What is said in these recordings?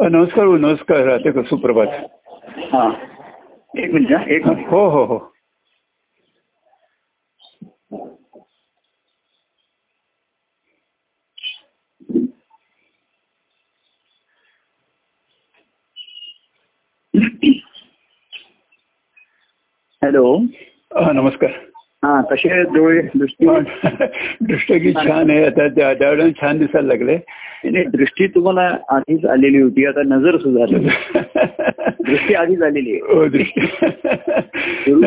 नमस्कार हो, नमस्कार राहते का सुप्रभात? हां. एक मिनिट हा, एक मिनिट. हो हो हो. हॅलो. नमस्कार. हां आहेत डोळे दृष्टी दृष्टगी छान आहे. आता त्या त्यावेळेला छान दिसायला लागले. नाही दृष्टी तुम्हाला आधीच आलेली होती. आता नजर सुधारली दृष्टी आधीच आलेली आहे. हो दृष्टी.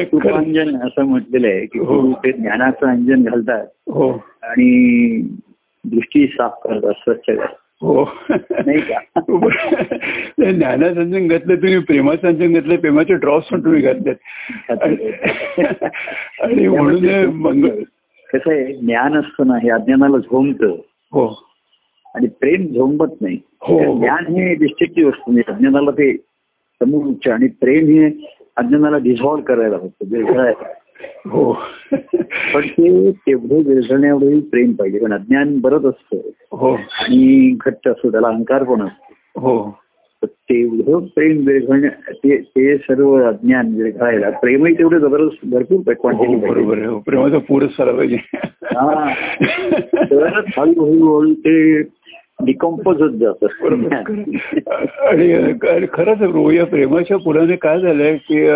कृपांजन असं म्हटलेलं आहे की हो. ते ज्ञानाचं अंजन घालतात. हो. आणि दृष्टी साफ करतात स्वच्छ करतात. हो. नाही का? घातलं तुम्ही प्रेमासंजन घातलं प्रेमाचे ड्रॉप्स पण तुम्ही घातलेत. आणि- म्हणून हे मंगळ कसं आहे ज्ञान असतं ना हे अज्ञानाला झोंबतं. हो. आणि प्रेम झोंबत नाही. हो. ज्ञान हे डिस्ट्रक्टिव्ह असतं म्हणजे अज्ञानाला ते समोरच आणि प्रेम हे अज्ञानाला डिझॉल्व्ह करायला होतं. हो. पण ते तेवढे एवढे प्रेम पाहिजे पण अज्ञान बरंच असतं. हो. आणि घट्ट असतो त्याला अहंकार पण असतो. हो. तेवढं प्रेम विरघळण्या ते ते सर्व अज्ञान विरघळायला प्रेमही तेवढे जबरदस्त भरपूर हो, क्वांटिटी बरोबर आहे. हो, प्रेमाचा पूरच झाला पाहिजे. हा. तरच हळूहळू हळू ते डिकम्पोज होत जात. खरं. आणि खरंच प्रभू या प्रेमाच्या पुराने काय झालंय की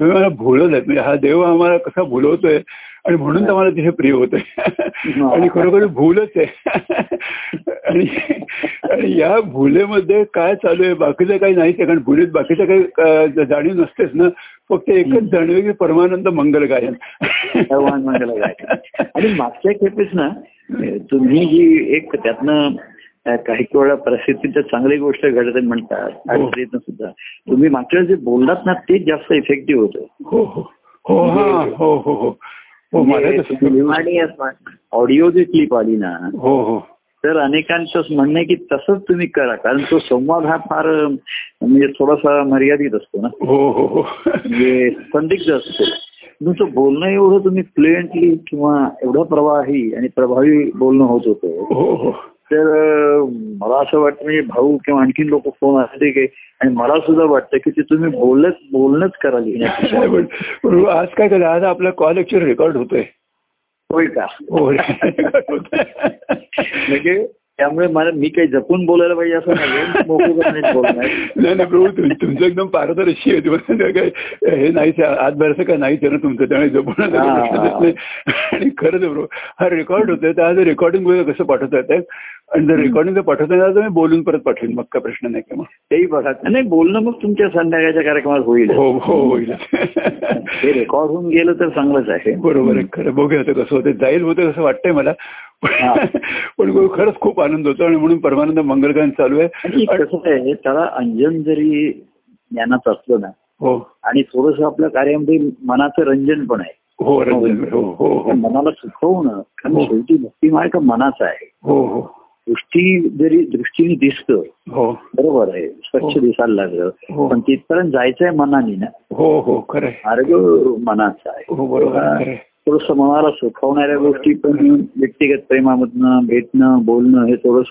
तुम्ही मला भुलवलंत. म्हणजे हा देव आम्हाला कसा भुलवतोय आणि म्हणून तर मला तिथे प्रिय होतंय. आणि खरोखर भूलच आहे. आणि या भुलेमध्ये काय चालू आहे बाकीचं काही नाहीच आहे कारण भुलेत बाकीचं काही जाणीव नसतेच ना. फक्त एकच जाणीव की परमानंद मंगल गायन भगवान मंगल गायन. आणि मागच्या खेपेस ना तुम्ही जी एक त्यातनं काही वेळा परिस्थितीत चांगली गोष्ट घडत म्हणतात अडचणीतनं सुद्धा. तुम्ही मागच्या जे बोललात ना तेच जास्त इफेक्टिव्ह होतं. हो हो. हो हा हो हो हो. हो आणि ऑडिओ जी क्लिप आली ना हो हो. तर अनेकांचं म्हणणं आहे की तसंच तुम्ही करा कारण तो संवाद हा फार म्हणजे थोडासा मर्यादित असतो ना. हो हो हो. म्हणजे संदिग्ध असतो. तुमचं बोलणं एवढं तुम्ही फ्लुएंटली किंवा एवढं प्रवाही आणि प्रभावी बोलणं होत होतं. हो हो. तर मला असं वाटतं म्हणजे भाऊ किंवा आणखीन लोक फोन असते की आणि मला सुद्धा वाटतं की ते तुम्ही बोलत बोलणंच करा पण पण आज काय केलं आज आपला कॉल लेक्चर रेकॉर्ड होतोय. होय का? हो. म्हणजे त्यामुळे मला मी काही जपून बोलायला पाहिजे असं नाही नाही नाही प्रभू तुम- तुमचं एकदम पारदर्शी आहे. तुम्हाला काय हे नाहीच आहे, आजभरचं काय नाहीच आहे ना तुमचं. त्यामुळे जपून नाही आणि खरंच प्रभू हा रेकॉर्ड होतोय. तर आज रेकॉर्डिंग कसं पाठवता येतं आणि जर रेकॉर्डिंग जर पाठवता येणार तर मी बोलून परत पाठवेन. मग काय प्रश्न नाही किंवा. तेही बघा. नाही बोलणं मग तुमच्या संध्याकाळच्या कार्यक्रमात होईल. हो हो होईल. ते रेकॉर्ड होऊन गेलं तर चांगलंच आहे. बरोबर आहे खरं. बघूया आता कसं होतं जाईल होतं असं वाटतंय मला. पण खरंच खूप आनंद होतो आणि म्हणून परमानंद मंगलगान चालू आहे. कसं आहे त्याला अंजन जरी ज्ञानात असलं ना हो. आणि थोडस आपल्या कार्यामध्ये मनाचं रंजन पण आहे. हो रंजन. हो हो हो. मनाला सुखवणं कारण हो. शेवटी भक्तिमार्ग मनाचा आहे. हो हो. दृष्टी जरी दृष्टीने दिसतं हो. बरोबर आहे. स्वच्छ हो. दिसायला लागलं. हो. पण तिथपर्यंत जायचंय मनाने ना. हो हो खरं. मार्ग मनाचा आहे. हो. थोडस मनाला सुखवणाऱ्या गोष्टी पण व्यक्तिगत प्रेमामधनं भेटणं बोलणं हे थोडस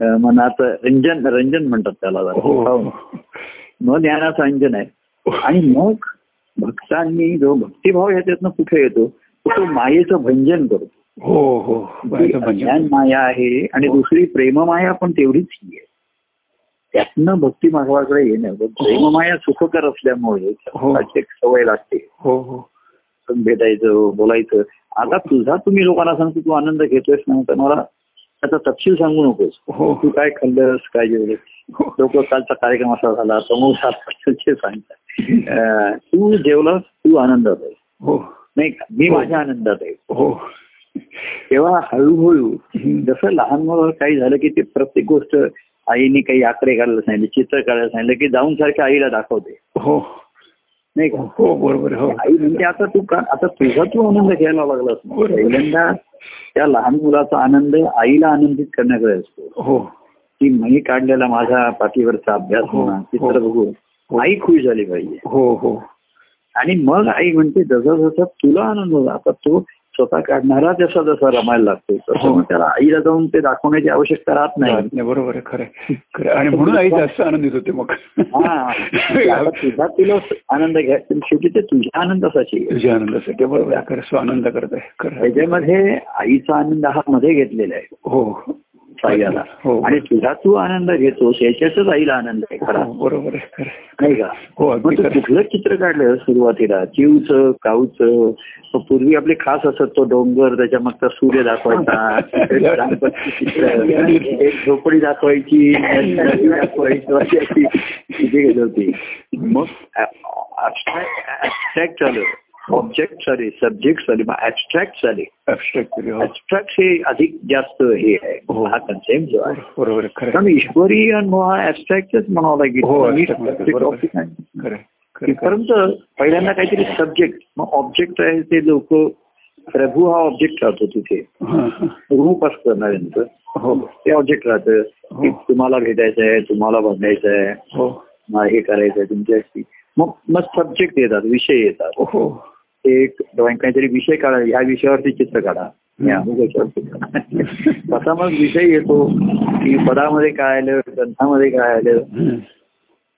मनाचं रंजन रंजन म्हणतात त्याला. मग ज्ञानाचं अंजन आहे. आणि मग भक्तांनी जो भक्तिभाव ह्याच्यातनं कुठे येतो? तो मायेचं भंजन करतो. हो हो. बायचं म्हणजे ज्ञान माया आहे आणि दुसरी प्रेममाया पण तेवढीच ही आहे. त्यातनं भक्ती मार्गाकडे येणं प्रेममाया सुखकर असल्यामुळे हो. सवय लागते. हो हो. भेटायचं बोलायचं. आता तुझा तुम्ही लोकांना सांगतो तू आनंद घेतोयस ना तर मला त्याचा तपशील सांगू नकोस. हो. तू काय खाल्लंस काय जेवलंस? हो. लोक कालचा कार्यक्रम असा झाला समोर सांगतात. तू जेवलास तू आनंदात आहे हो. नाही का? मी हो. माझ्या आनंदात आहे. हो. तेव्हा हळूहळू. जसं लहान मुलं काही झालं की ते प्रत्येक गोष्ट आईने काही आकडे काढायला सांगितले चित्र काढायला सांगितलं की जाऊन सारख्या आईला दाखवते हो नाही का हो बरोबर हो आई म्हणते आता तू का आता तुझा तू आनंद घ्यायला लागलास. पहिल्यांदा त्या लहान मुलाचा आनंद आईला आनंदित करण्याकडे असतो हो की मी काढलेला माझा पाठीवरचा अभ्यास हो, म्हणा चित्र हो. बघून हो. आई खुश झाली पाहिजे हो हो आणि मग आई म्हणते जसं जसं तुला आनंद होता आता तो स्वतः काढणारा जसा जसा रमायला लागतो तसं हो. त्याला आईला जाऊन ते दाखवण्याची आवश्यकता राहत नाही बरोबर खरं. खरं. आणि म्हणून आई जास्त आनंदित होते मग हा तुझा तुला आनंद घ्या शेवटी ते तुझ्या आनंदासाठी. तुझ्या आनंदासाठी बरोबर आनंद करत आहे. त्याच्यामध्ये आईचा आनंद हा मध्ये घेतलेला आहे हो हो आणि तुझा तू आनंद घेतोस याच्यातच आईला आनंद आहे खरा हो, बरोबर. नाही का हो. कुठलं चित्र काढलं सुरुवातीला चिवचं काऊचं पूर्वी आपले खास असत तो डोंगर त्याच्या मागचा सूर्य दाखवायचा झोपडी दाखवायची दाखवायची तिथे गेली होती मग ऍबस्ट्रॅक्ट झालं ऑब्जेक्ट आले सब्जेक्ट मग ऍबस्ट्रॅक्ट हो. ऍबस्ट्रॅक्ट हे अधिक जास्त हे आहे. हो. हा कन्सेप्ट जो आहे. बरोबर आहे खरं कारण. ईश्वरी हा ऍबस्ट्रॅक्टच म्हणावा लागेल. हो बरोबर. परंतु पहिल्यांदा काहीतरी सब्जेक्ट मग ऑब्जेक्ट आहे ते लोक प्रभू हा ऑब्जेक्ट राहतो तिथे. हां, हां. रूप असतं हो. ते ऑब्जेक्ट राहतं. की हो. तुम्हाला भेटायचं आहे तुम्हाला बघायचं आहे. हो. हे करायचं आहे तुमच्याशी. मग मग सब्जेक्ट येतात विषय येतात. हो. एक ड्रॉइंग काहीतरी विषय काढा ह्या विषयावरती चित्र काढा. या. तसा मग विषय येतो की पदामध्ये काय आलं ग्रंथामध्ये काय आलं.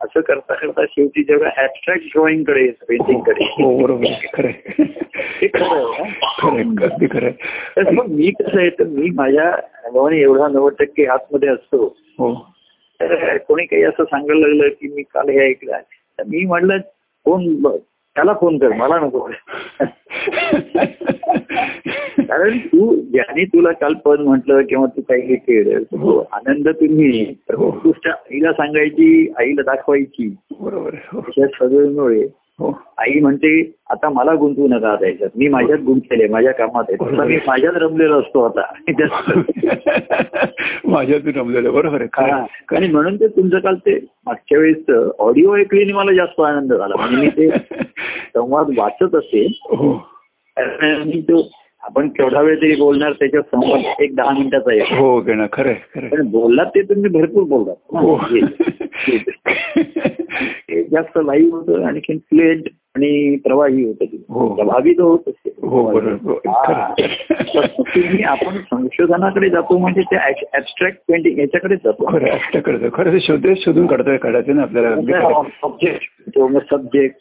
असं करता करता शेवटी जेव्हा ऍबस्ट्रॅक्ट ड्रॉइंगकडे पेंटिंगकडे. बरोबर. आहे, खरं आहे. ते खरं आहे हा. तर मग मी कसं आहे तर मी माझ्या अनुभवाने एवढा नव्वद टक्के आतमध्ये असतो. हो. तर कोणी काही असं सांगायला लागलं की मी काल हे ऐकलं. तर मी म्हटलं ब- त्याला फोन कर मला नको. कारण तू ज्याने तुला काल पद म्हटलं किंवा तू काही हे केलं तो आनंद तुम्ही हो. गोष्ट आईला सांगायची आईला दाखवायची. बरोबर हो. त्याच्यात सगळ्यामुळे हो. आई म्हणते आता मला गुंतवू नका आता याच्यात मी माझ्यात गुंतलेले माझ्या कामात आहे. तसा मी माझ्यात रमलेलो असतो आता. माझ्यातून रमलेलं बरोबर हा. आहे. आणि म्हणून ते तुमचं काल ते मागच्या वेळेस ऑडिओ ऐकल्याने मला जास्त आनंद झाला. म्हणजे मी ते संवाद वाचत असेल हो. कारण तो आपण केवढा वेळ तरी बोलणार त्याच्यात संवाद एक दहा मिनिटाचा आहे हो खरं आहे खरं आहे. पण बोललात ते तुम्ही भरपूर हो. हे- हे. जास्त लाईव्ह होतं आणखी फ्लुएंट आणि प्रवाही होतं ते. हो. प्रभावी तो होत असते हो खरं हा. तुम्ही आपण संशोधनाकडे जातो म्हणजे ते ऍबस्ट्रॅक्ट पेंटिंग याच्याकडेच जातो. खरं खरं शोधून काढतोय काढायचं ना आपल्याला. खरं. ऑब्जेक्ट सब्जेक्ट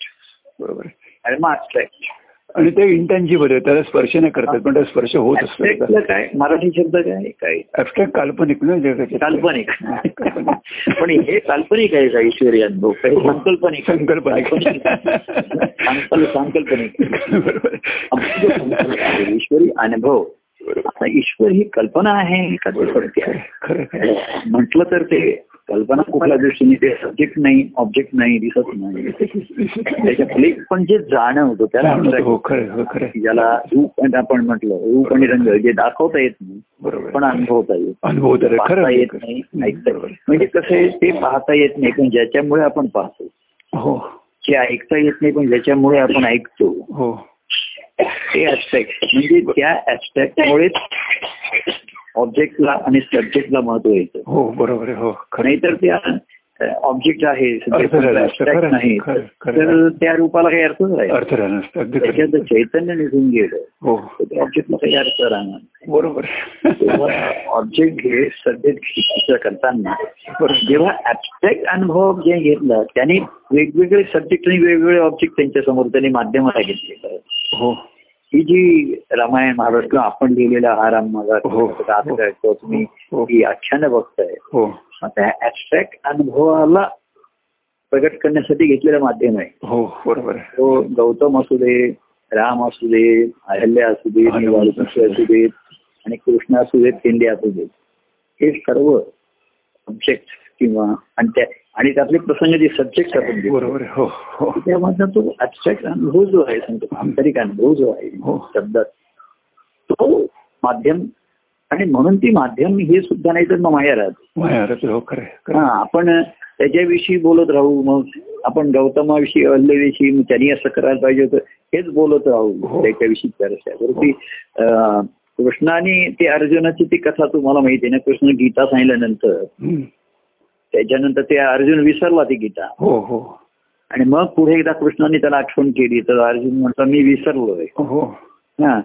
बरोबर. आणि मग ऍबस्ट्रॅक्ट आणि ते इंटेन्जिबल आहे त्याला स्पर्श नाही करतात पण त्याला स्पर्श होत असतो. काय? मराठी शब्द काय? काय ऍबस्ट्रॅक्ट काल्पनिक ना काल्पनिक. पण हे काल्पनिक आहे का ईश्वरी अनुभव? काही संकल्पनिक. संकल्पनिक. संकल्प- सांकल्पनिक बरोबर. आहे. आपण जो संकल्प आहे, ईश्वरी अनुभव. आता ईश्वर ही कल्पना आहे का? म्हटलं तर ते कल्पना कुठल्या दृष्टीने ते सब्जेक्ट नाही ऑब्जेक्ट नाही दिसत नाही. त्याच्या पण जे जाणवतो त्याला म्हणतात हो हो ज्याला रूप आपण म्हटलं. रूप आणि रंग जे दाखवता येत नाही बरोबर. पण अनुभवता येत अनुभव तर आहे. खरं पाहता. येत नाही. म्हणजे कसं आहे ते पाहता येत नाही पण ज्याच्यामुळे आपण पाहतो. हो. जे ऐकता येत नाही पण ज्याच्यामुळे आपण ऐकतो. हो. ते ऍस्पेक्ट म्हणजे त्या ऍस्पेक्टमुळेच ऑब्जेक्टला आणि सब्जेक्टला महत्त्व येतं. हो बरोबर हो नाहीतर त्या ऑब्जेक्ट आहे खरं, नाही. तर त्या रूपाला काही अर्थच राहील अर्थ. त्याच्यात चैतन्य निघून गेलं. हो. त्या ऑब्जेक्टला काही अर्थ राहणार नाही. बरोबर. ऑब्जेक्ट घे सब्जेक्ट करताना जेव्हा ऍबस्ट्रॅक्ट अनुभव जे घेतला त्याने वेगवेगळे सब्जेक्ट आणि वेगवेगळे ऑब्जेक्ट त्यांच्यासमोर त्यांनी माध्यमाला घेतले. हो. ही जी रामायण महाभारत किंवा आपण लिहिलेला हा राम माझा हो. किंवा तुम्ही हो. ही आख्यानं बघताय हो त्या ऍबस्ट्रॅक्ट अनुभवाला प्रगट करण्यासाठी घेतलेलं माध्यम आहे हो बरोबर तो गौतम असू दे राम असू दे अहल्या असू दे असू देत आणि कृष्ण असू देत केंद्रे असू देत हे सर्व ऑब्जेक्ट किंवा आणि त्या आणि त्यातले प्रसंग जे सब्जेक्ट आपण बरोबर हो हो त्यामधला तो ऍबस्ट्रॅक्ट अनुभव जो आहे सांगतो आंतरिक अनुभव जो आहे हो. शब्दात तो माध्यम आणि म्हणून ती माध्यम हे सुद्धा नाही तर मग माया राहते हो. आपण त्याच्याविषयी बोलत राहू मग आपण गौतमाविषयी अल्लेविषयी त्यांनी असं करायला पाहिजे होतं हेच बोलत राहू हो. त्याच्याविषयी चर्चा बरं ती कृष्णाने ते अर्जुनाची ती कथा तुम्हाला माहिती आहे ना कृष्ण गीता सांगितल्यानंतर. त्याच्यानंतर ते अर्जुन विसरला ती गीता. हो हो. आणि मग पुढे एकदा कृष्णाने त्याला आठवण केली तर अर्जुन म्हणतो मी विसरलोय. हो हा.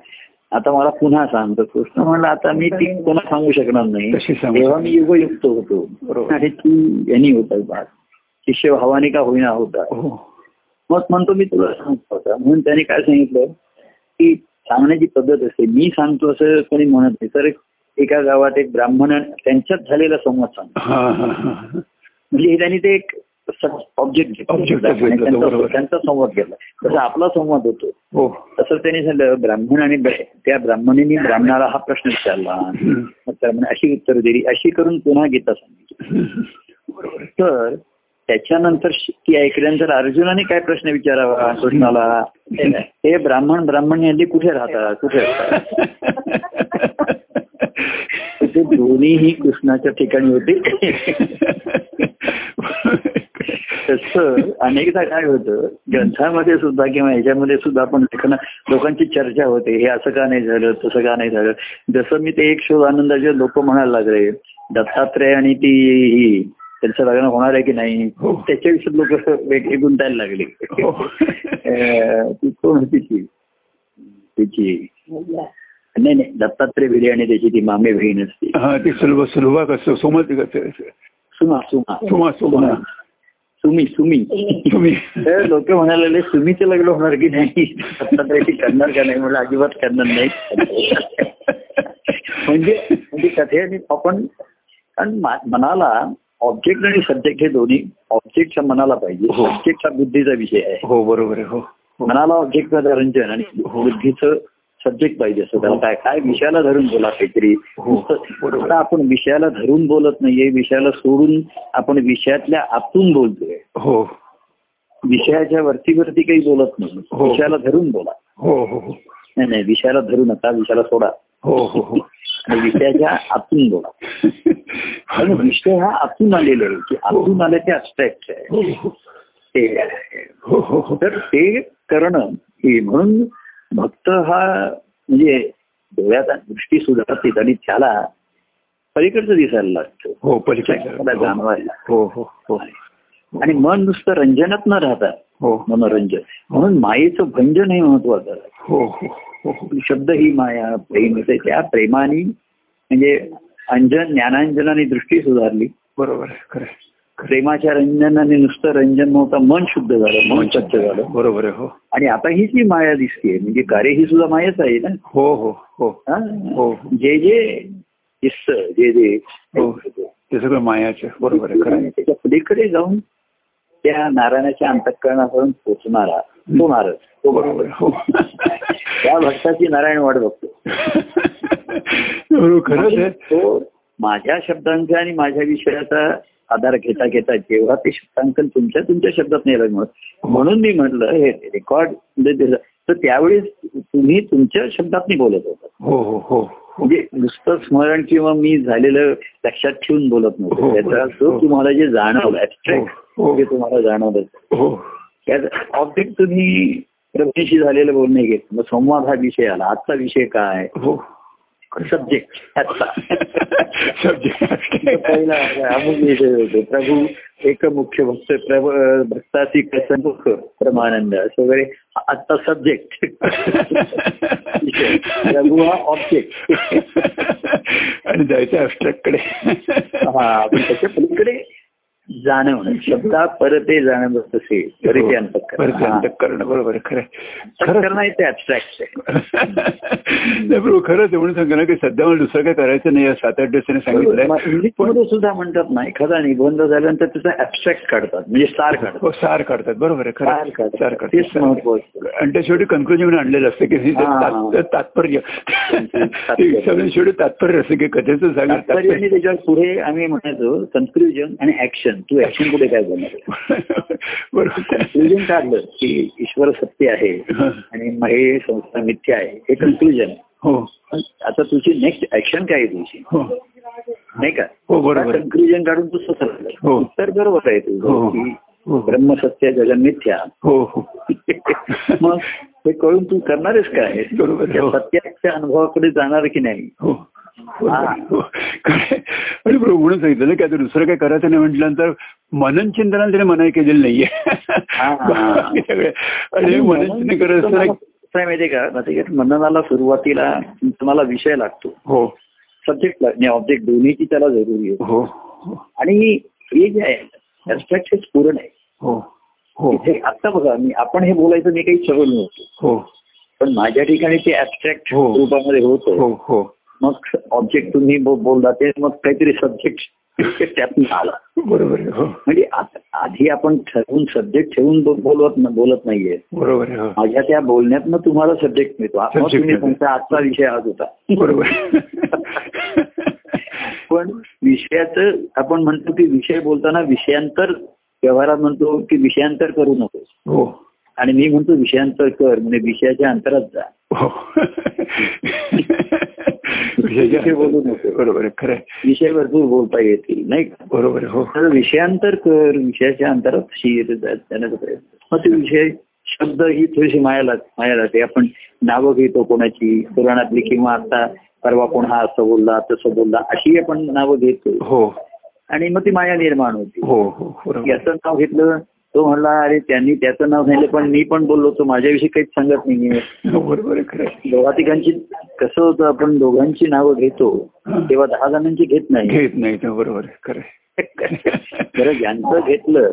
आता मला पुन्हा सांग तर कृष्ण म्हणला आता मी ती पुन्हा सांगू शकणार नाही? तेव्हा मी युगयुक्त होतो. आणि तू यांनी होता भाग शिष्य भावाने का होईना होता. हो. मग म्हणतो मी तुला सांगतो आता. म्हणून त्याने काय सांगितलं की सांगण्याची पद्धत असते. मी सांगतो असं कोणी म्हणत नाही. तर एका गावात एक ब्राह्मण त्यांच्यात झालेला संवाद सांगतो. हा म्हणजे हे त्यांनी ते एक ऑब्जेक्ट. त्यांचा संवाद घेतला. तसा आपला संवाद होतो. हो. तसं त्यांनी सांगितलं ब्राह्मण आणि त्या ब्राह्मणीने ब्राह्मणाला हा प्रश्न विचारला. अशी उत्तर दिली. अशी करून पुन्हा गीता सांगितली. तर त्याच्यानंतर ती ऐकल्यानंतर अर्जुनाने काय प्रश्न विचारावा कृष्णाला? हे ब्राह्मण ब्राह्मण यांनी कुठे राहतात? कुठे असतात? ते दोन्हीही कृष्णाच्या ठिकाणी होते. तसं अनेकदा काय होतं ग्रंथामध्ये सुद्धा किंवा ह्याच्यामध्ये सुद्धा आपण लेखन लोकांची चर्चा होते हे असं का नाही झालं तसं का नाही झालं. जसं मी ते एक शोध आनंदाचे लोक म्हणायला लागले दत्तात्रय आणि ती ही त्यांचं लग्न होणार आहे की नाही हो. त्याच्याविषयी लोक वेगळे गुंतायला लागले. हो. ती कोण होती ती? तिची. नाही नाही दत्तात्रय भिडे आणि त्याची ती मामे बहीण असते. हा ती सुलभ सुलभा कसं सुमा सुमा. सुमा सुमा. सुमी. सुमी तुम्ही तर लोक म्हणायला लागले सुमीचं लग्न होणार की नाही? दत्तात्रयाची करणार का नाही? म्हणजे अजिबात करणार नाही. म्हणजे म्हणजे कथे आपण कारण मनाला ऑब्जेक्ट आणि सब्जेक्ट हे दोन्ही ऑब्जेक्टच्या मनाला पाहिजे. हो. सब्जेक्टचा बुद्धीचा विषय आहे. हो बरोबर आहे हो. हो. मनाला ऑब्जेक्टचं रंजन आणि बुद्धीचं सब्जेक्ट पाहिजे असं त्याला. काय काय विषयाला धरून बोला काहीतरी. हो. आता आपण विषयाला धरून बोलत नाहीये विषयाला सोडून आपण विषयातल्या आतून बोलतोय. हो. विषयाच्या वरती वरती काही बोलत नाही. हो. विषयाला धरून बोला. हो हो हो. नाही नाही विषयाला धरू नका विषयाला सोडा. हो हो हो. विषयाच्या आतून बोला. आणि विषय हा आतून आलेला आहे की आतून आलं ते अब्स्ट्रॅक्ट आहे. हो, हो. ते. हो हो हो. तर ते करणं हे म्हणून भक्त हा म्हणजे डोळ्यात दृष्टी सुधारते आणि त्याला पलीकडचं दिसायला लागतं. हो पलीकडे जाणवायला. हो हो हो. आणि मन नुसतं रंजनात न राहता हो. मनोरंजन. म्हणून मायेचं भंजन हे महत्वाचं हो हो हो. हो शब्द ही माया प्रेम येते. त्या प्रेमाने म्हणजे अंजन ज्ञानांजनाने दृष्टी सुधारली. बरोबर खरं. प्रेमाच्या रंजनाने नुसतं रंजन नव्हतं मन शुद्ध झालं मन स्वच्छ झालं. बरोबर आहे हो. आणि आता ही जी माया दिसते म्हणजे कार्य ही सुद्धा मायाच आहे ना? हो हो हो. हा? हो. जे जे जे जे हो. ते सगळं मायाचं बरोबर आहे. त्याच्या पलीकडे जाऊन त्या नारायणाच्या अंतकरणापर्यंत पोचणारा तो नारद. तो बरोबर. हो. त्या भक्ताची नारायण वाट बघतो. बरोबर खरंच आहे. तो माझ्या शब्दांचा आणि माझ्या विषयाचा आधार घेता घेता जेव्हा ते शब्दांकन तुमच्या तुमच्या शब्दात नाही म्हणून मी म्हटलं हे रेकॉर्ड तर त्यावेळेस तुम्ही तुमच्या शब्दात बोलत होता. हो हो हो. म्हणजे नुसतं स्मरण किंवा मी झालेलं लक्षात ठेवून बोलत नव्हतं. त्याचा जो. तुम्हाला जे जाणवलं ऍबस्ट्रॅक्ट. जे तुम्हाला जाणवलं. त्यात ऑब्जेक्ट तुम्ही प्रभूशी झालेलं बोलणे घेत मग संवाद हा विषय आला. आजचा विषय काय? हो. सब्जेक्ट आजचा सब्जेक्ट पहिला अमुक विषय होते प्रभू एक मुख्य भक्त प्रभ भक्ताची कसमुख परमानंद असं वगैरे. आजचा सब्जेक्ट प्रभू हा ऑब्जेक्ट आणि जायचं कडे. हा आपण त्याच्या पलीकडे जाणवणं. शब्दा परते जाणवत तसे परते करणं. बरोबर खरं अंतकरण ते ऍबस्ट्रॅक्ट आहे. नाही बरोबर. खरंच म्हणून सांगा ना की सध्या मला दुसरं काय करायचं नाही या सात आठ दिवसाने सांगितलंय. इंग्लिशमध्ये सुद्धा म्हणतात ना एखादा निबंध झाल्यानंतर त्याचा ऍबस्ट्रॅक्ट काढतात. म्हणजे स्टार काढतात. हो सार काढतात. बरोबर आहे. सार खरं काढतात. आणि त्या शेवटी कन्क्लुजन आणलेलं असतं की. तात- तात्पर्य. सगळं शेवटी तात्पर्य असतं की कथेचं सांगा तात्पर्य आणि त्याच्यावर पुढे आम्ही म्हणायचो कन्क्लुजन आणि ऍक्शन तू ऍक्शन कुठे काय बरोबर. कन्क्लुजन काढलं की ईश्वर सत्य आहे. आणि मग हे संस्था मिथ्या आहे हे कन्क्लुजन हो. आता तुझी नेक्स्ट ऍक्शन काय आहे तुझी? हो. नाही का? हो बरोबर. कन्क्लुजन काढून तू स्वतः हो. उत्तर बरोबर आहे. तुझं की हो. ब्रह्मसत्य जगन मिथ्या. हो हो. मग हे कळून तू करणारच काय. सत्याच्या अनुभवाकडे जाणार की नाही? काय आणि बरोबर म्हणून सांगितलं ना की आता दुसरं काय करायचं नाही म्हटल्यानंतर मनन चिंतनाला त्याने मनाई केलेलं नाहीये. हा. आणि मनन चिंतन करत आहे माहितीये का? माहिती का? मननाला सुरुवातीला तुम्हाला विषय लागतो. हो. सब्जेक्ट आणि ऑब्जेक्ट दोन्हीची त्याला जरुरी आहे. हो. आणि हे जे आहे ऍबस्ट्रॅक्ट स्फुरण आहे. हो. हो. आता बघा मी आपण हे बोलायचं मी काही सगळं नव्हतो. हो. पण माझ्या ठिकाणी ते ऍबस्ट्रॅक्ट हो. रूपामध्ये होतं. हो हो. मग ऑब्जेक्ट तुम्ही बोलला ते मग काहीतरी सब्जेक्ट त्यातून आला. बरोबर हो. म्हणजे आधी आपण ठरवून सब्जेक्ट ठेवून बोलवत बोलत नाहीये. बरोबर हो. माझ्या त्या बोलण्यातनं तुम्हाला सब्जेक्ट मिळतो. तुम्ही. सांगता आजचा विषय आज होता. बरोबर पण विषयाचं आपण म्हणतो की विषय बोलताना विषयांतर व्यवहारात म्हणतो की विषयांतर करू नकोस हो. आणि मी म्हणतो विषयांतर कर म्हणजे विषयाच्या अंतरात जा. हो. विषय बोलू नको. बरोबर खरं. विषय भरपूर बोलता येतील नाही का? बरोबर हो. तर विषयांतर कर विषयाच्या अंतरात शिर जाण्याचा प्रयत्न. मग ते विषय शब्द ही थोडीशी माया लाग माया लागते. आपण नावं घेतो कोणाची पुराणातली किंवा आता परवा कोण हा असं बोलला तसं बोलला अशी आपण नावं घेतो. हो. आणि मग ती माया निर्माण होती. हो हो याचं नाव घेतलं तो म्हणला अरे त्यांनी त्याचं नाव सांगितलं पण मी पण बोललो तो माझ्याविषयी काहीच सांगत नाहीये बरोबर. दोघा तिघांची कसं होतं आपण दोघांची नावं घेतो तेव्हा दहा जणांची घेत नाही. घेत नाही ते बरोबर खरं ज्यांचं घेतलं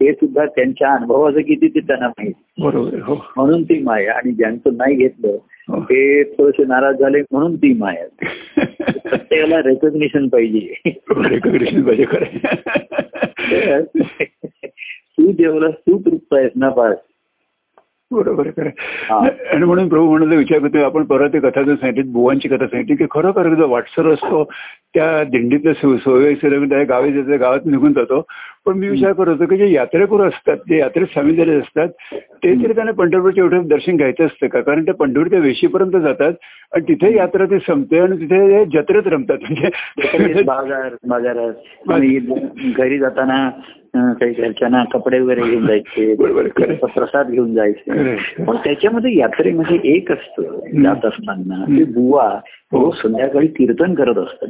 ते सुद्धा त्यांच्या अनुभवाचं किती ते त्यांना माहिती. बरोबर हो. म्हणून ती माया आणि ज्यांचं नाही घेतलं हो. ते थोडेसे नाराज झाले म्हणून ती माया. प्रत्येकाला रेकॉग्निशन पाहिजे. रेकॉग्निशन पाहिजे खरं. तू जेवलास तू तृप्त आहेस ना पास बरोबर. आणि म्हणून प्रभू म्हणाले विचार करतो आपण परत कथा जर सांगितली बुवांची कथा सांगितली की खरोखर जो वाटसर असतो त्या दिंडीतलं सोयीसर त्या गावी जातो गावात निघून जातो पण मी विचार करत होतो की जे यात्रेकरू असतात जे यात्रेत सामील झालेले असतात ते तरी त्यांना पंढरपूरच्या एवढं दर्शन घ्यायचं असतं का? कारण ते पंढरपूरच्या वेशीपर्यंत जातात आणि तिथे यात्रा ते संपते आणि तिथे जत्रेत रमतात. म्हणजे बाजार बाजारात. आणि घरी जाताना काही घरच्यांना कपडे वगैरे घेऊन जायचे. प्रसाद घेऊन जायचे. पण त्याच्यामध्ये यात्रेमध्ये एक असतं जात असताना. ते बुवा रोज संध्याकाळी कीर्तन करत असतात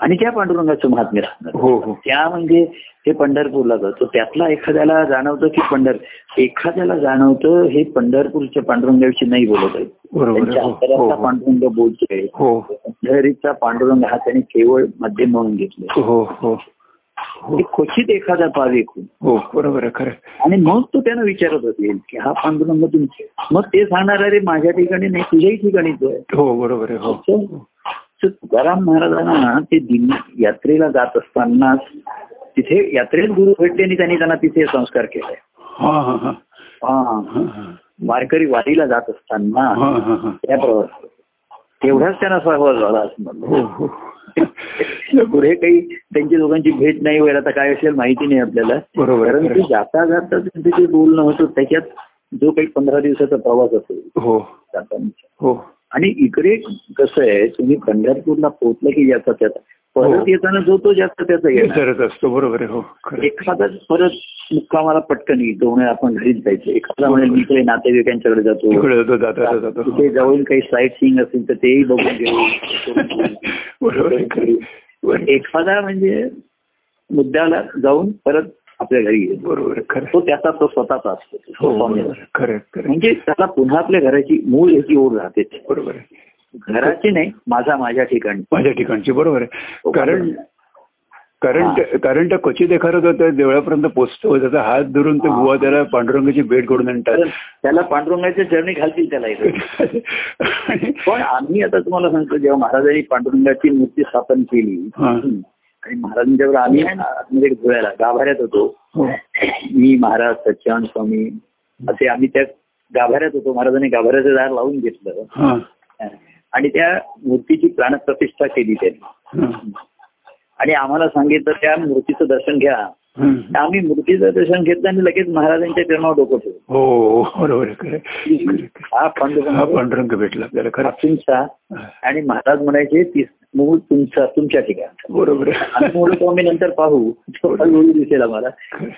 आणि त्या पांडुरंगाचं महात्म्य सांगतात हो हो. त्या म्हणजे ते पंढरपूरला जातो त्यातला एखाद्याला जाणवतं की पंढर एखाद्याला जाणवतं हे पंढरपूरच्या पांडुरंगाविषयी नाही बोलत आहे. बरोबर. त्यांच्या हो. पांडुरंग बोलतोय. हो. पंढरीचा पांडुरंग हा त्यांनी केवळ माध्यम म्हणून घेतलं ते क्वचित एखादा पाव ऐकून हो बरोबर आहे खरं. आणि मग तो त्यांना विचारत असेल की हा पांडुरंग तुमचे मग ते सांगणार अरे माझ्या ठिकाणी नाही तुझ्याही आहे. हो बरोबर आहे हो. तर तुकाराम महाराजांना ते दिल्ली यात्रेला जात असताना तिथे यात्रेत गुरु भेटले आणि त्यांनी त्यांना तिथे संस्कार केले. वारकरी वारीला जात असताना हा, हा, हा. त्या प्रवास तेवढाच त्यांना सहभाग झाला असं म्हणलं हो हो. पुढे काही त्यांची दोघांची भेट नाही होईल आता काय असेल माहिती नाही आपल्याला. बरोबर कारण ते. जाता जाता त्यांचं जे बोलणं होतं त्याच्यात जो काही पंधरा दिवसाचा प्रवास असेल हो. हो. आणि इकडे कसं आहे तुम्ही पंढरपूरला पोहोचलं की याचा त्याचा. परत हो. येताना जो तो जास्त त्याचा विचारत असतो बरोबर आहे हो. एखादाच परत मुक्कामाला पटकन दोन वेळा आपण घरीच जायचं. एखादा म्हणेल मी इकडे नातेवाईकांच्याकडे जातो. तिथे जाऊन काही साईट सीइंग असेल तर तेही बघून घेऊ बरोबर. एखादा म्हणजे मुद्द्याला जाऊन परत आपल्या घरी बरोबर. तो त्याचा तो स्वतःचा असतो. हो. म्हणजे त्याला पुन्हा आपल्या घराची मूळ याची ओढ राहते बरोबर. घराची नाही माझा माझ्या ठिकाणी माझ्या ठिकाणची बरोबर. हो, आहे कारण कारण त्या- कारण त्या क्वचित एखादं तर त्या देवळापर्यंत पोचतो त्याचा हात धरून ते बुवा त्याला पांडुरंगाची भेट घडून आणतात. त्याला पांडुरंगाच्या चरणी घालतील त्याला पण आम्ही आता तुम्हाला सांगतो जेव्हा महाराजांनी पांडुरंगाची मूर्ती स्थापन केली आणि महाराजांच्यावर आम्ही म्हणजे धुळ्याला गाभाऱ्यात होतो. हो. मी महाराज सच्चान स्वामी असे आम्ही त्या गाभाऱ्यात होतो. महाराजांनी गाभाऱ्याचं दार लावून घेतलं. आणि त्या मूर्तीची प्राणप्रतिष्ठा केली त्यांनी. आणि आम्हाला सांगितलं त्या मूर्तीचं दर्शन घ्या. आम्ही मूर्तीचं दर्शन घेतलं आणि लगेच महाराजांच्या चरणावर डोकं ठेवलं. हो बरोबर. हा पांडुरंग पांडुरंग भेटला आपल्याला आणि महाराज म्हणायचे ती मूळ तुमचा तुमच्या ठिकाणी. बरोबर. आम्ही नंतर पाहू. हळूहळू दिसेल आम्हाला.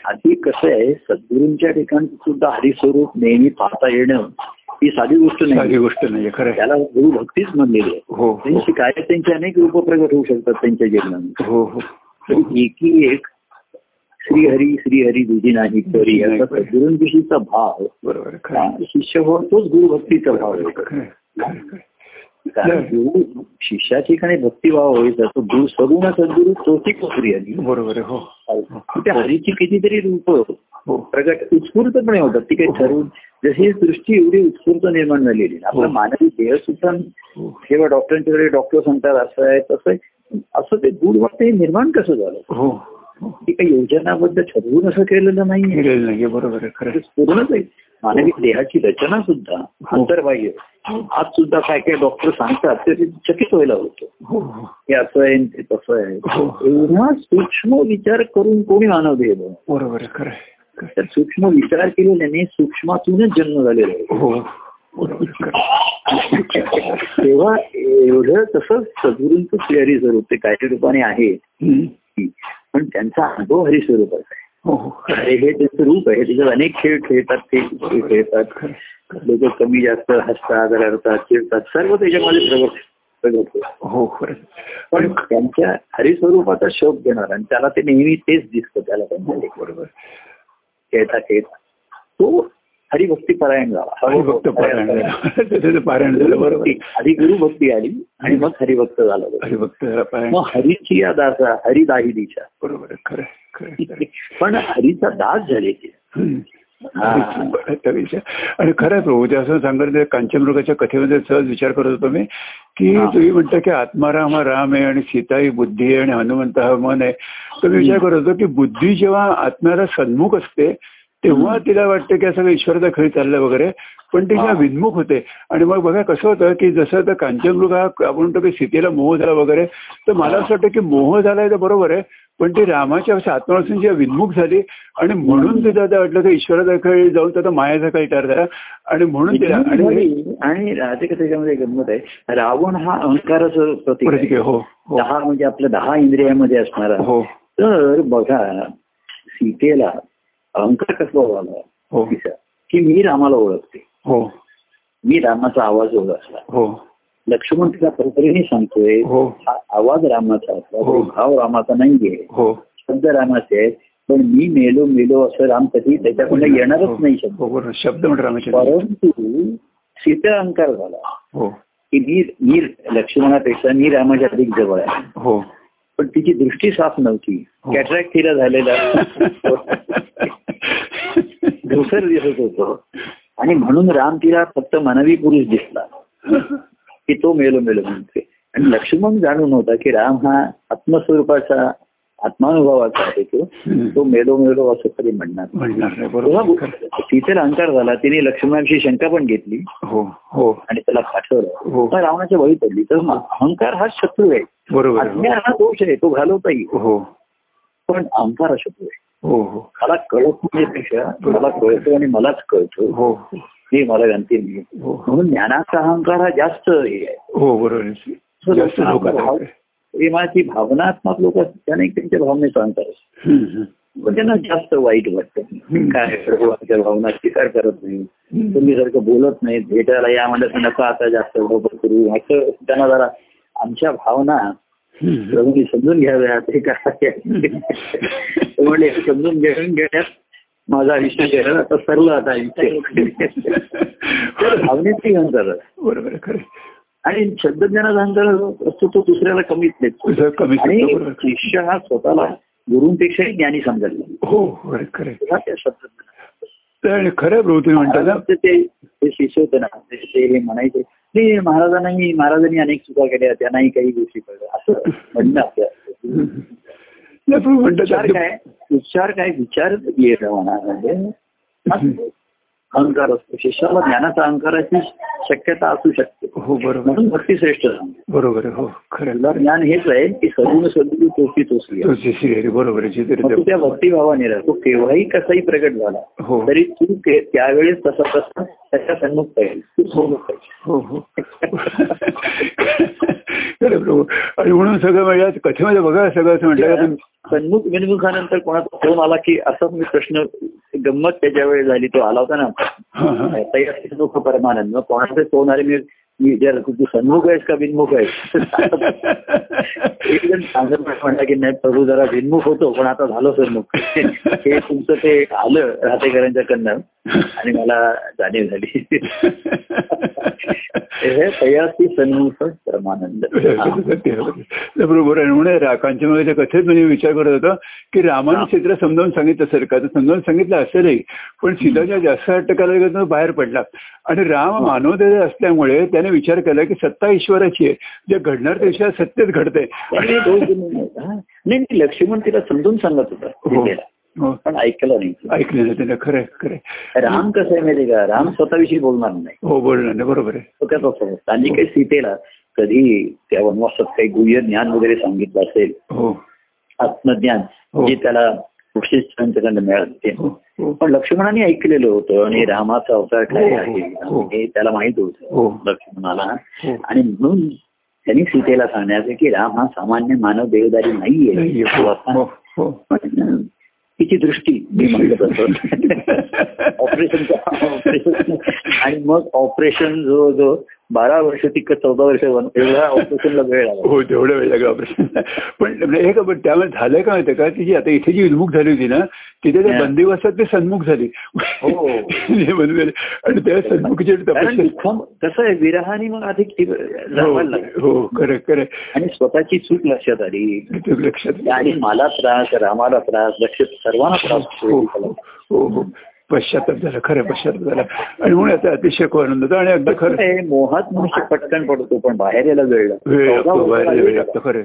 आधी कसं आहे सद्गुरूंच्या ठिकाणी सुद्धा हरिस्वरूप नेहमी पाहता येणं ही साधी गोष्ट साधी नाही गोष्ट नाहीये खरं. त्याला गुरु भक्तीच म्हणलेली आहे. हो हो. त्यांची काय त्यांचे अनेक रूप प्रगट होऊ शकतात त्यांच्या जीवनात हो हो. एकी एक श्रीहरी श्रीहरी दुधी नाही करी गुरुंविषयीचा भाव बरोबर. शिष्य हो तोच गुरुभक्तीचा भाव आहे खरं आहे, खरं आहे, खरं आहे. कारण गुरु शिष्या ठिकाणी भक्तिभाव होईल तो गुरु सगुण सद्गुरु तोची श्रीहरी बरोबर आहे हो. त्या हरीची कितीतरी रूप हो. प्रगट उत्स्फूर्तपणे होतात. ती काही ठरवून जशी ही सृष्टी एवढी उत्स्फूर्त निर्माण झालेली. आपला हो. मानवी देह सुद्धा हो किंवा डॉक्टरांच्याकडे डॉक्टर सांगतात असं आहे तसं आहे. असं ते गुड वाटतं हे निर्माण कसं झालं? हो. हो ती काही योजनाबद्ध ठरवून असं केलेलं नाही बरोबर. पूर्णच आहे. मानवी देहाची रचना सुद्धा हो. अंतर्बाह्य आज सुद्धा काय काय डॉक्टर सांगतात ते चकित व्हायला होतं हो हो असं आहे ते तसं आहे हो. एवढा सूक्ष्म विचार करून कोणी मानव देह? बरोबर खरं तर सूक्ष्म विचार केलेल्याने सूक्ष्मातूनच जन्म झालेला आहे. तेव्हा एवढं तसंच सद्गुरूंचं श्री स्वरूप ते काही रूपाने आहे. पण त्यांचा अनुभव हरिस्वरूपाचा आहे. अरे हे त्यांचं रूप आहे त्याच्यात अनेक खेळ खेळतात ते खेळतात. लोक कमी जास्त हसतात रडतात चिडतात सर्व त्याच्यामध्ये प्रगट होतं. हो. पण त्यांच्या हरिस्वरूपाचा शोध घेणार आणि त्याला ते नेहमी तेच दिसतं त्याला हो, त्यांच्या बरोबर खेळता खेळता तो हरिभक्ती परायण झाला हरिभक्त पारायण पारायण झालं बरोबर. आधी गुरुभक्ती आली आणि मग हरिभक्त झाला हरिभक्त मग हरीची या दासा हरिदाहिलीच्या बरोबर खरं. पण हरीचा दास झाले ते. हा. आणि खरं प्रभू ते असं सांगत कांचनमृगाच्या कथेमध्ये सहज विचार करत होतो मी की. तुम्ही म्हणता की आत्माराम हा राम आहे आणि सीता ही बुद्धी आहे आणि हनुमंत हा मन आहे तर मी विचार करत होतो की बुद्धी जेव्हा आत्म्याला सन्मुख असते तेव्हा तिला वाटतं की असं ईश्वराचा खेळ चाललाय वगैरे. पण ती जेव्हा हा. विन्मुख होते आणि मग बघा कसं होतं की जसं तर कांचनमृग हा आपण म्हणतो की सीतेला मोह झाला वगैरे तर मला असं वाटतं की मोह झालाय तर बरोबर आहे पण ती रामाच्या अशा आत्मवासून जेव्हा विन्मुख झाली आणि म्हणून तिला ते वाटलं की ईश्वराचा खेळ जाऊन त्याचा मायाचा खेळ तयार झाला. आणि म्हणून तिला आणि राहते त्याच्यामध्ये गंमत आहे. रावण हा अहंकाराचं प्रतीक हो हो. दहा म्हणजे आपल्या दहा इंद्रियामध्ये असणारा. हो. तर बघा सीतेला अहंकार कसला झाला हो. की मी रामाला ओळखते. हो. मी रामाचा आवाज ओळखला. हो. लक्ष्मण तिला परीने सांगतोय हो. आवाज रामाचा असला हो. भाव रामाचा नाहीये. हो. शब्द रामाचे आहेत पण मी मेलो मेलो असं राम कधी त्याच्याकडनं येणारच नाही शब्द. शब्द परंतु सीता अहंकार झाला. हो. की मी मी लक्ष्मणापेक्षा मी रामाच्या अधिक जवळ आहे. हो. पण तिची दृष्टी साफ नव्हती. हो. कॅटरॅक्ट तिला झालेला. धुसर दिसत होतो. आणि म्हणून राम तिला फक्त मानवी पुरुष दिसला. की तो मेलो मेलो म्हणते आणि लक्ष्मण जाणून होता की राम हा आत्मस्वरूपाचा आत्मानुभवाचा आहे तो. तो मेलो मेलो असं कधी म्हणणार. तिथे अहंकार झाला तिने लक्ष्मणाविषयी शंका पण घेतली. हो हो. आणि त्याला पाठवलं. हो. रावणाच्या बळी पडली. तर अहंकार हा शत्रू आहे. बरोबर हा दोष आहे तो घालवता येईल हो. पण अहंकार हा शत्रू आहे. हो हो. मला कळत नाही मला कळतो आणि मलाच कळतो. हो. हे मला गणती नाही. हो. म्हणून ज्ञानाचा अहंकार हा जास्त हे आहे. हो बरोबर प्रेमाची भावनात्मक लोक असतात त्यांच्या भावनेचा अहंकार असतो पण त्यांना जास्त वाईट वाटतं. काय प्रभू आमच्या भावना स्वीकार करत नाही. तुम्ही सारखं बोलत नाही भेटायला या म्हणलं तर नका आता जास्त बरोबर करू. असं त्यांना जरा आमच्या भावना प्रभूंनी समजून घ्याव्या ते काय म्हणले हे समजून घेऊन घेण्यात माझा आयुष्य गेलं. आता सरलं आता आयुष्य. तर भावनेची अहंकार बरोबर खरं. आणि शब्दज्ञानाचा अहंकार असतो तो दुसऱ्याला कमीच देतो आणि शब्द आहे. शिष्य हा स्वतःला गुरुंपेक्षाही ज्ञानी समजायला हो आहे, खरं आहे. तेव्हा त्या शब्दज्ञानाचा तर आणि खरं आहे प्रभू तुम्ही म्हणता ना महाराजांचे ते ते शिष्य होते ना ते ते हे म्हणायचे नाही महाराजांनाही महाराजांनी अनेक चुका केल्या त्यांनाही काही गोष्टी कळल्या. असं म्हणणं आपल्या नाही, म्हणतात विचार काय विचार काय विचार येतं असं अहंकार असतो. शिष्याला ज्ञानाचा अहंकाराची शक्यता असू शकते. हो बरोबर. म्हणून भक्ती श्रेष्ठ बरोबर हो खरं ज्ञान हेच आहे की सगुण सद्गुरू तोची तोचली बरोबर त्या भक्तिभावाने राहा. तो केव्हाही कसाही प्रगट झाला हो. तरी तू त्यावेळेस तसा तसा त्याच्या सन्मुख पाहिजे हो हो. प्रभू. आणि म्हणून सगळं म्हणजे कथेमध्ये बघा सगळं असं म्हटलं सन्मुख विनमुखानंतर कोणाचा फोन आला की असाच मी प्रश्न गंमत त्याच्या वेळी झाली तो आला होता ना. तयार दुःख परमानंद मग कोणाचे फोन आले मी मी विचारलं तू सन्मुख आहेस का बिनमुख आहेस? एक जण सांगत म्हणला की नाही प्रभू जरा बिनमुख होतो पण आता झालो सन्मुख. हे तुमचं ते आलं राहतेकरांच्या कडनं आणि मला जाणीव झाली. हे तयासी सन्मुख परमानंद. बरोबर आहे म्हणून कांचनमाच्या कथेत म्हणजे विचार करत होता की रामाने चित्र समजावून सांगितलं तर समजावून सांगितलं असेलही पण सीताच्या जास्त तर बाहेर पडला. आणि राम मानवतेचे असल्यामुळे त्याने विचार केला की सत्ता ईश्वराची आहे जे घडणार त्याच्या. हा. नाही नाही, लक्ष्मण तिला समजून सांगत होता हो. हो पण ऐकलं नाही ऐकलं ना त्यानं खरंय खरंय राम कसं आहे माहिती का राम स्वतःविषयी बोलणार नाही हो बोलणार ना बरोबर आहे. त्यांनी काही सीतेला कधी त्या वनवासात काही गुह्य ज्ञान वगैरे सांगितलं असेल हो आत्मज्ञान. जे त्याला वशिष्ठांच्याकडनं मिळालं ते हो. हो पण लक्ष्मणाने ऐकलेलं होतं आणि रामाचा अवतार काय हो, आहे? हो. हे. त्याला माहीत होतं हो. लक्ष्मणाला. हो. आणि म्हणून त्यांनी सीतेला सांगण्याचं की राम हा सामान्य मानव देवदारी नाहीये. हो हो हो. तिची दृष्टी मी म्हणत असतो ऑपरेशन आणि मग ऑपरेशन जो जो बारा वर्ष तिकडे चौदा वर्ष एवढ्या ऑपरेशनला वेळ लागला हो तेवढं वेळ लागला ऑपरेशन पण हे का पण त्यामुळे झालंय का माहितीये का तिची आता इथे जी विनमुख झाली होती ना तिथे त्या. बंदिवासात ते सन्मुख झाली हो. झाली. आणि त्या सन्मुखीची कसं आहे विरहाने मग अधिक. हो हो खरं खरं आणि स्वतःची चूक लक्षात आली ते लक्षात आणि मला त्रास रामाला त्रास लक्षात सर्वांना त्रास होतो. हो हो हो पश्चाताप झाला खरं पश्चाताप झाला आणि म्हणून आता अतिशय आनंद होता. आणि अगदी खरं मोहात मनुष्य पटकन पडतो पण बाहेर यायला वेळ लागतो. वेळ खरं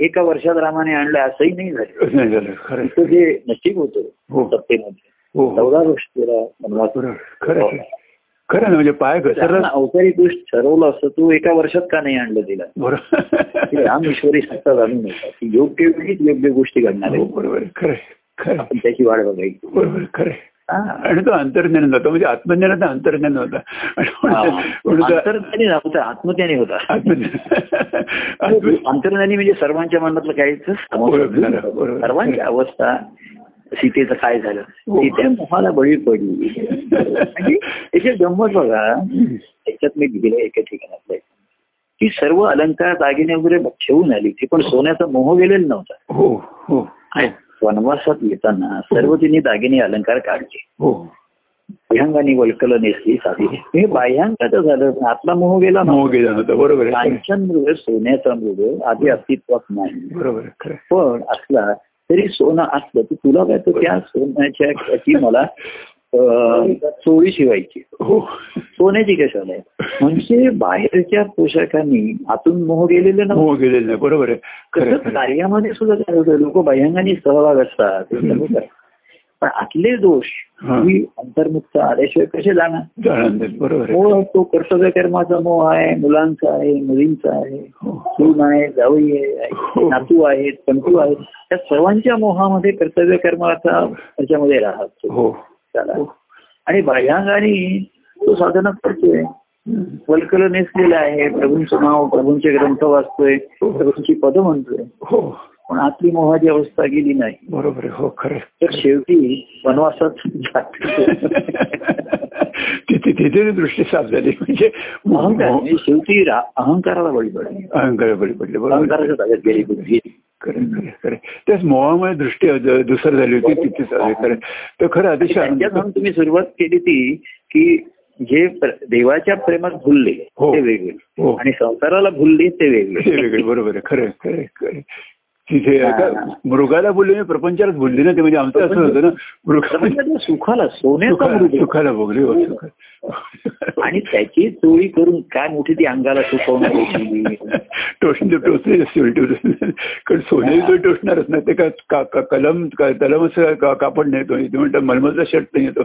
एक- वर्षात रामाने आणलं असंही नाही झालं. नाही झालं खरं तिचं जे नशीब होतं हो. सत्तेमध्ये हो हो. चौदा वर्ष बरोबर खरं खरं. म्हणजे पाय घसरला अवतारी गोष्ट ठरवलं असतं तू एका वर्षात का नाही आणलं तिला? बरोबर. राम ईश्वरी सत्ता जाणून योग्य वेळीच योग्य गोष्टी घडणार आहे बरोबर खरं आपण त्याची वाट बघायची. बरोबर खरं. आणि तो अंतर्ज्ञान नव्हता म्हणजे आत्मज्ञानाचा अंतर्ज्ञान नव्हता आणि हा. म्हणून- म्हणून तो- अंतर्ज्ञानी नव्हता आत्मज्ञानी होता. अंतर्ज्ञानी म्हणजे सर्वांच्या मनातलं काहीच बरोबर. सर्वांची अवस्था सीतेचं काय झालं? हो. सीते मोहाला बळी पडली. म्हणजे त्याची गंमत बघा. त्याच्यात मी लिहिलं एका ठिकाणात की सर्व अलंकार दागिने वगैरे ठेवून आली. ती पण सोन्याचा मोह गेलेला नव्हता. हो हो. वनवासात येताना सर्व तिने दागिने अलंकार काढले. हो. बाह्यांगाने वल्कल नेसली साधी हे बाह्यांगाचं झालं. आतला मोह गेला मोह गेला बरोबर. कांचन मृग सोन्याचा मृग आधी अस्तित्वात नाही. बरोबर पण असला तरी सोनं असलं. तर तुला काय तर त्या सोन्याच्या याची मला चोळी शिवायची. हो. सोन्याची कशाला आहे? म्हणजे बाहेरच्या पोशाखांनी आतून मोह गेलेले ना मोह गेलेला नाही. बरोबर आहे. खरं. कार्यामध्ये सुद्धा काय होतं? लोक बाह्यांगाने सहभाग असतात. पण आतले दोष हा. अंतर्मुक्त आल्याशिवाय कसे जाणार? बरोबर तो कर्तव्य कर्माचा मोह आहे. मुलांचा आहे मुलींचा आहे. हो. सून आहे जावई आहे हो. नातू आहेत पंतू आहेत. त्या सर्वांच्या मोहामध्ये कर्तव्य कर्माचा त्याच्यामध्ये राहतो हो. त्याला. आणि बाह्यांगाने तो साधना करतोय. वल्कल नेसलेला आहे. प्रभूंचं नाव प्रभूंचे ग्रंथ वाचतोय. प्रभूंची पद म्हणतोय. हो. पण आतली मोहाची अवस्था गेली नाही. बरोबर हो खरं. तर शेवटी वनवासात जातो. तिथे तिथे दृष्टी साफ झाली. म्हणजे अहंकार. म्हणजे शेवटी अहंकाराला बळी पडली. अहंकार बळी पडले. अहंकाराच्या ताब्यात गेली खरं खरं खरं त्याच मोहामुळे दृष्टी दुसर झाली होती तिथेच खरं तर खरं अतिशय तुम्ही सुरुवात केली ती की जे देवाच्या प्रेमात भुलले हो. ते वेगळे. हो. आणि संसाराला भुलले ते वेगळे. वेगळे बरोबर आहे. खरं खरं खरं. तिथे हा. मृगाला बोलले नाही प्रपंचालाच बोलली ना ते म्हणजे आमचं असं होतं ना मृग प्रपंचातल्या सुखाला सोन्याचा सुखाला भोगली हो सुखाला. आणि त्याची चोळी करून काय मोठी ती अंगाला सुकवणार होती. टोचणे टोचले कारण सोने तो टोचणारच ना ते का कलम कलम असं का- कापड नेतो ते म्हणतात मलमलचा शर्ट नाही येतो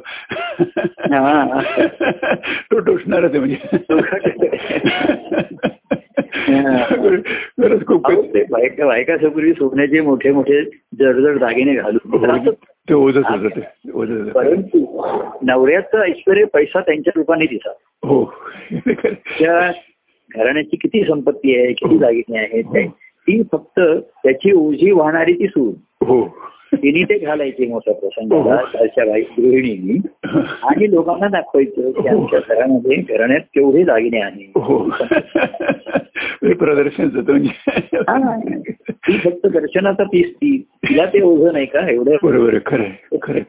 हा. तो टोचणारच आहे म्हणजे खरंच खूप ते बायका सोन्याचे मोठे मोठे जडजड दागिने घालून ते राहतात. ते ओझत होतं परंतु नवऱ्याचं ऐश्वर पैसा त्यांच्या रूपाने दिसा. हो. त्या घराण्याची किती संपत्ती आहे किती दागिने आहेत ते- फक्त त्याची ओझी वाहणारी ती सून. हो. तिने ते घालायचे मोठ्या प्रसंगाला घरच्या बाई गृहिणींनी. आणि लोकांना दाखवायचं की आमच्या घरामध्ये घराण्यात केवढे दागिने आहे हो हे प्रदर्शनच म्हणजे हा. ती फक्त दर्शनाचा पीस ती तिला ते ओझं नाही का? एवढं बरोबर खरं खरं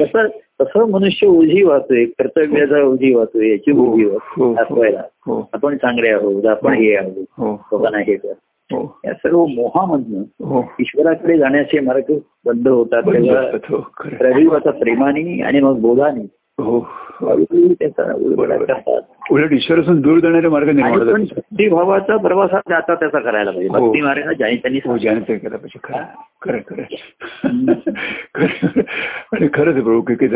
तसं तसं मनुष्य ओझी वाहतोय कर्तव्याचा ओझी वाहतोय याची ओझी हो, हो. दाखवायला. हो. आपण चांगले आहोत आपण हे आहोत हो लोकांना हे कर. हो. या सर्व मोहामधनं हो. ईश्वराकडे जाण्याचे मार्ग बंद होतात तेव्हा हो प्रवीवाचा प्रेमाने आणि मग बोधाने हो. हो. त्याचा उलट ईश्वरापासून दूर जाणारे मार्ग निर्माण होतात. भक्तिभावाचा प्रवास हा त्याचा त्याचा करायला पाहिजे. हो. भक्ती मार्ग ज्याने त्यांनी हो ज्याने ते केलं पाहिजे. खरं खरं आणि खरंच प्रभू की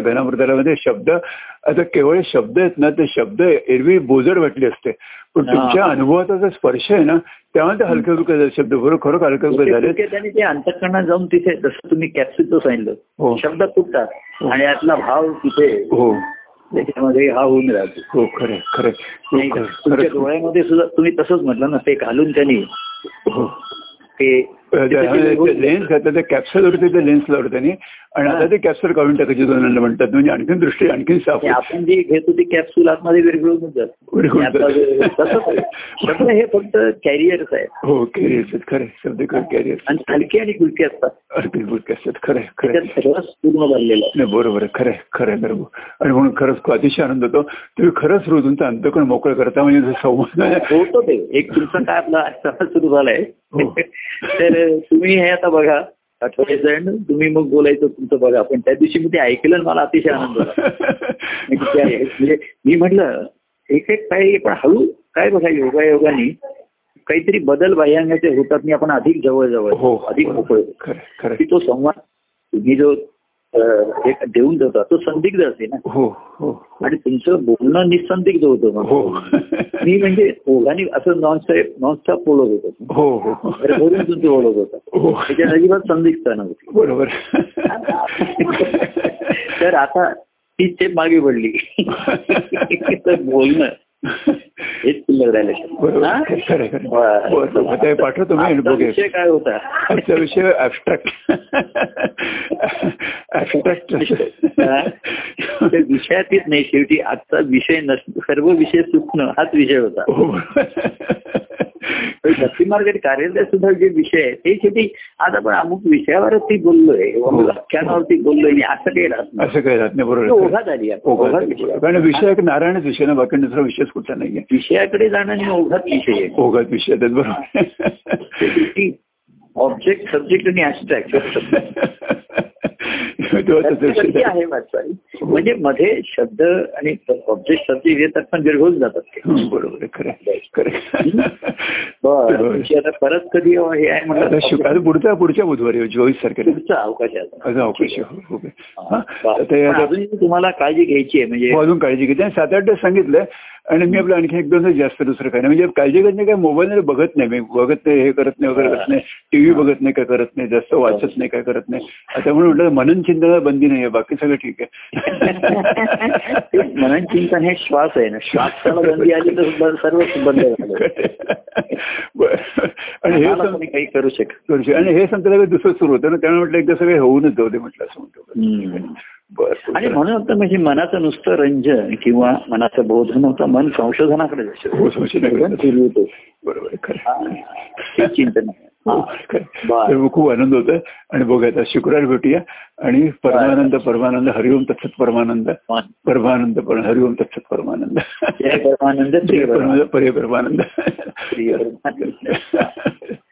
घनामृतामध्ये शब्द आता केवळ शब्द आहेत ना ते शब्द एरवी बोजड वाटले असते. पण हा. तुमच्या अनुभवाचा जो स्पर्श आहे ना तेव्हा ते हलके हलके शब्द बरोबर खरोखर हलके हलके झाले ते अंतकरणात जाऊन तिथे जसं तुम्ही कॅप्सूलचं हो. सांगितलं शब्द तुटतात आणि यातला भाव तिथे हो. त्याच्यामध्ये हा होऊन राहतो. हो खरं खरं नाही का? तुमच्या डोळ्यामध्ये सुद्धा तुम्ही तसंच म्हटलं ना ते घालून त्यांनी हो. ते लेन्स घातलं त्या कॅप्सलवरती ते लेन्स लावलं त्यांनी आणि आता ते कॅप्सूल काढून टाकायचे दोन म्हणतात. म्हणजे आणखीन दृष्टी आणखीन साफ ते आपण जी घेतो ती कॅप्सूल आतमध्ये जात विरघळून आणि आता जे- तसंच आहे. शब्द हे फक्त कॅरियर्स आहेत. हो कॅरियर्स आहेत. खरे शब्द कॅरियर्स आणि हलके आणि फुलके असतात. अर्पित बुटके असतात. खरे खरे रस पूर्ण भरलेला. नाही बरोबर आहे. खरं खरं आहे, बरोबर. आणि म्हणून खरंच अतिशय आनंद होतो. तुम्ही खरंच रोज तुमचा अंतकण मोकळं करता. म्हणजे संवाद होतं ते. एक तुमचं काय आपला सुरू झालाय. हो. तर तुम्ही हे आता बघा आठवड्याचं आहे तुम्ही मग बोलायचं तुमचं बघा. पण त्या दिवशी मी ते ऐकलं मला अतिशय आनंद झाला. म्हणजे मी म्हटलं एक एक काही पण हळू काय बघा योगायोगाने काहीतरी बदल बाह्यांगाचे होतात. आणि आपण अधिक जवळ जवळ हो अधिक मोकळ की तो संवाद तुम्ही जो एक देऊन देता. तो संदिग्ध असते ना. हो हो आणि तुमचं बोलणं निसंदिग्ध होतं. हो. मी म्हणजे ओघाने असं नॉनस्टॉप नॉनस्टॉप बोलत होतो. हो. हो भरभरून तुमचं बोलत होता. हो. त्याच्यात अजिबात संदिग्धता नव्हती. बरोबर. तर आता ती स्टेप मागे पडली. तर बोलणं. हेच शिल्लक राहिलं बरोबर. हा? पाठवतो विषय काय होता? आजचा विषय? त्या विषयातीच नाही शेवटी आजचा विषय नस सर्व विषय सुटणं हाच विषय होता. हो भक्ती मार्गात कार्यालय सुद्धा जे विषय आहे ते शेवटी आज आपण अमुक विषयावरती बोललोय हो. व्याख्यानावरती बोललोय आणि असं काही राहत नाही. असं काही राहत नाही बरोबर ओघात आली. कारण विषय नारायणच विषय ना बाकी दुसरा विषयच कुठला नाहीये. विषयाकडे जाणं आणि ओघात विषय आहे. ओघात विषय आहेत बरोबर. ऑब्जेक्ट सब्जेक्ट आणि झाला. आहे वाटचाल म्हणजे मध्ये शब्द आणि ऑब्जेक्ट सब्जेक्ट येतात पण विरघळून जातात. हं, बरोबर खरं खरं. तुमची आता परत कधी हे आहे म्हटलं शुक- आता पुढचा पुढच्या बुधवारी चोवीस तारखेला. पुढचा अवकाश अवकाश आहे. हो, हो. तुम्हाला काळजी घ्यायची आहे म्हणजे हो, अजून काळजी घेते आणि सात आठ दिवस सांगितलंय आणि मी आपलं आणखी एक दोन जास्त दुसरं काय नाही. म्हणजे काळजी नाही काय? मोबाईल बघत नाही मी. बघत नाही हे करत नाही वगैरे करत नाही. टीव्ही बघत नाही काय करत नाही जास्त वाचत नाही काय करत नाही. आता म्हणून म्हटलं मनन चिंतनाला बंदी नाही आहे बाकी सगळं ठीक आहे. मनन चिंतन हे श्वास आहे ना. श्वासाला बंदी आली तर सर्व बंद. आणि हे काही करू शकत करू शकतो. आणि हे संत लगेच दुसरं सुरू होतं ना त्यामुळे म्हटलं एकदा सगळे होऊनच जाऊ दे म्हटलं असं म्हणतो. आणि म्हणून आता म्हणजे मनाचं नुसतं रंजन किंवा मनाचं बोधन होतं मन संशोधनाकडे. हो. बरोबर चिंतन. हो. तर खूप आनंद होतोय. आणि बघूया आता शुक्रवार भेटूया. आणि परमानंद परमानंद हरिओम तत्सत परमानंद. मन. परमानंद पर- हरिओम तत्सत परमानंद. परमानंद परमानंद परे परमानंद. श्री परमानंद.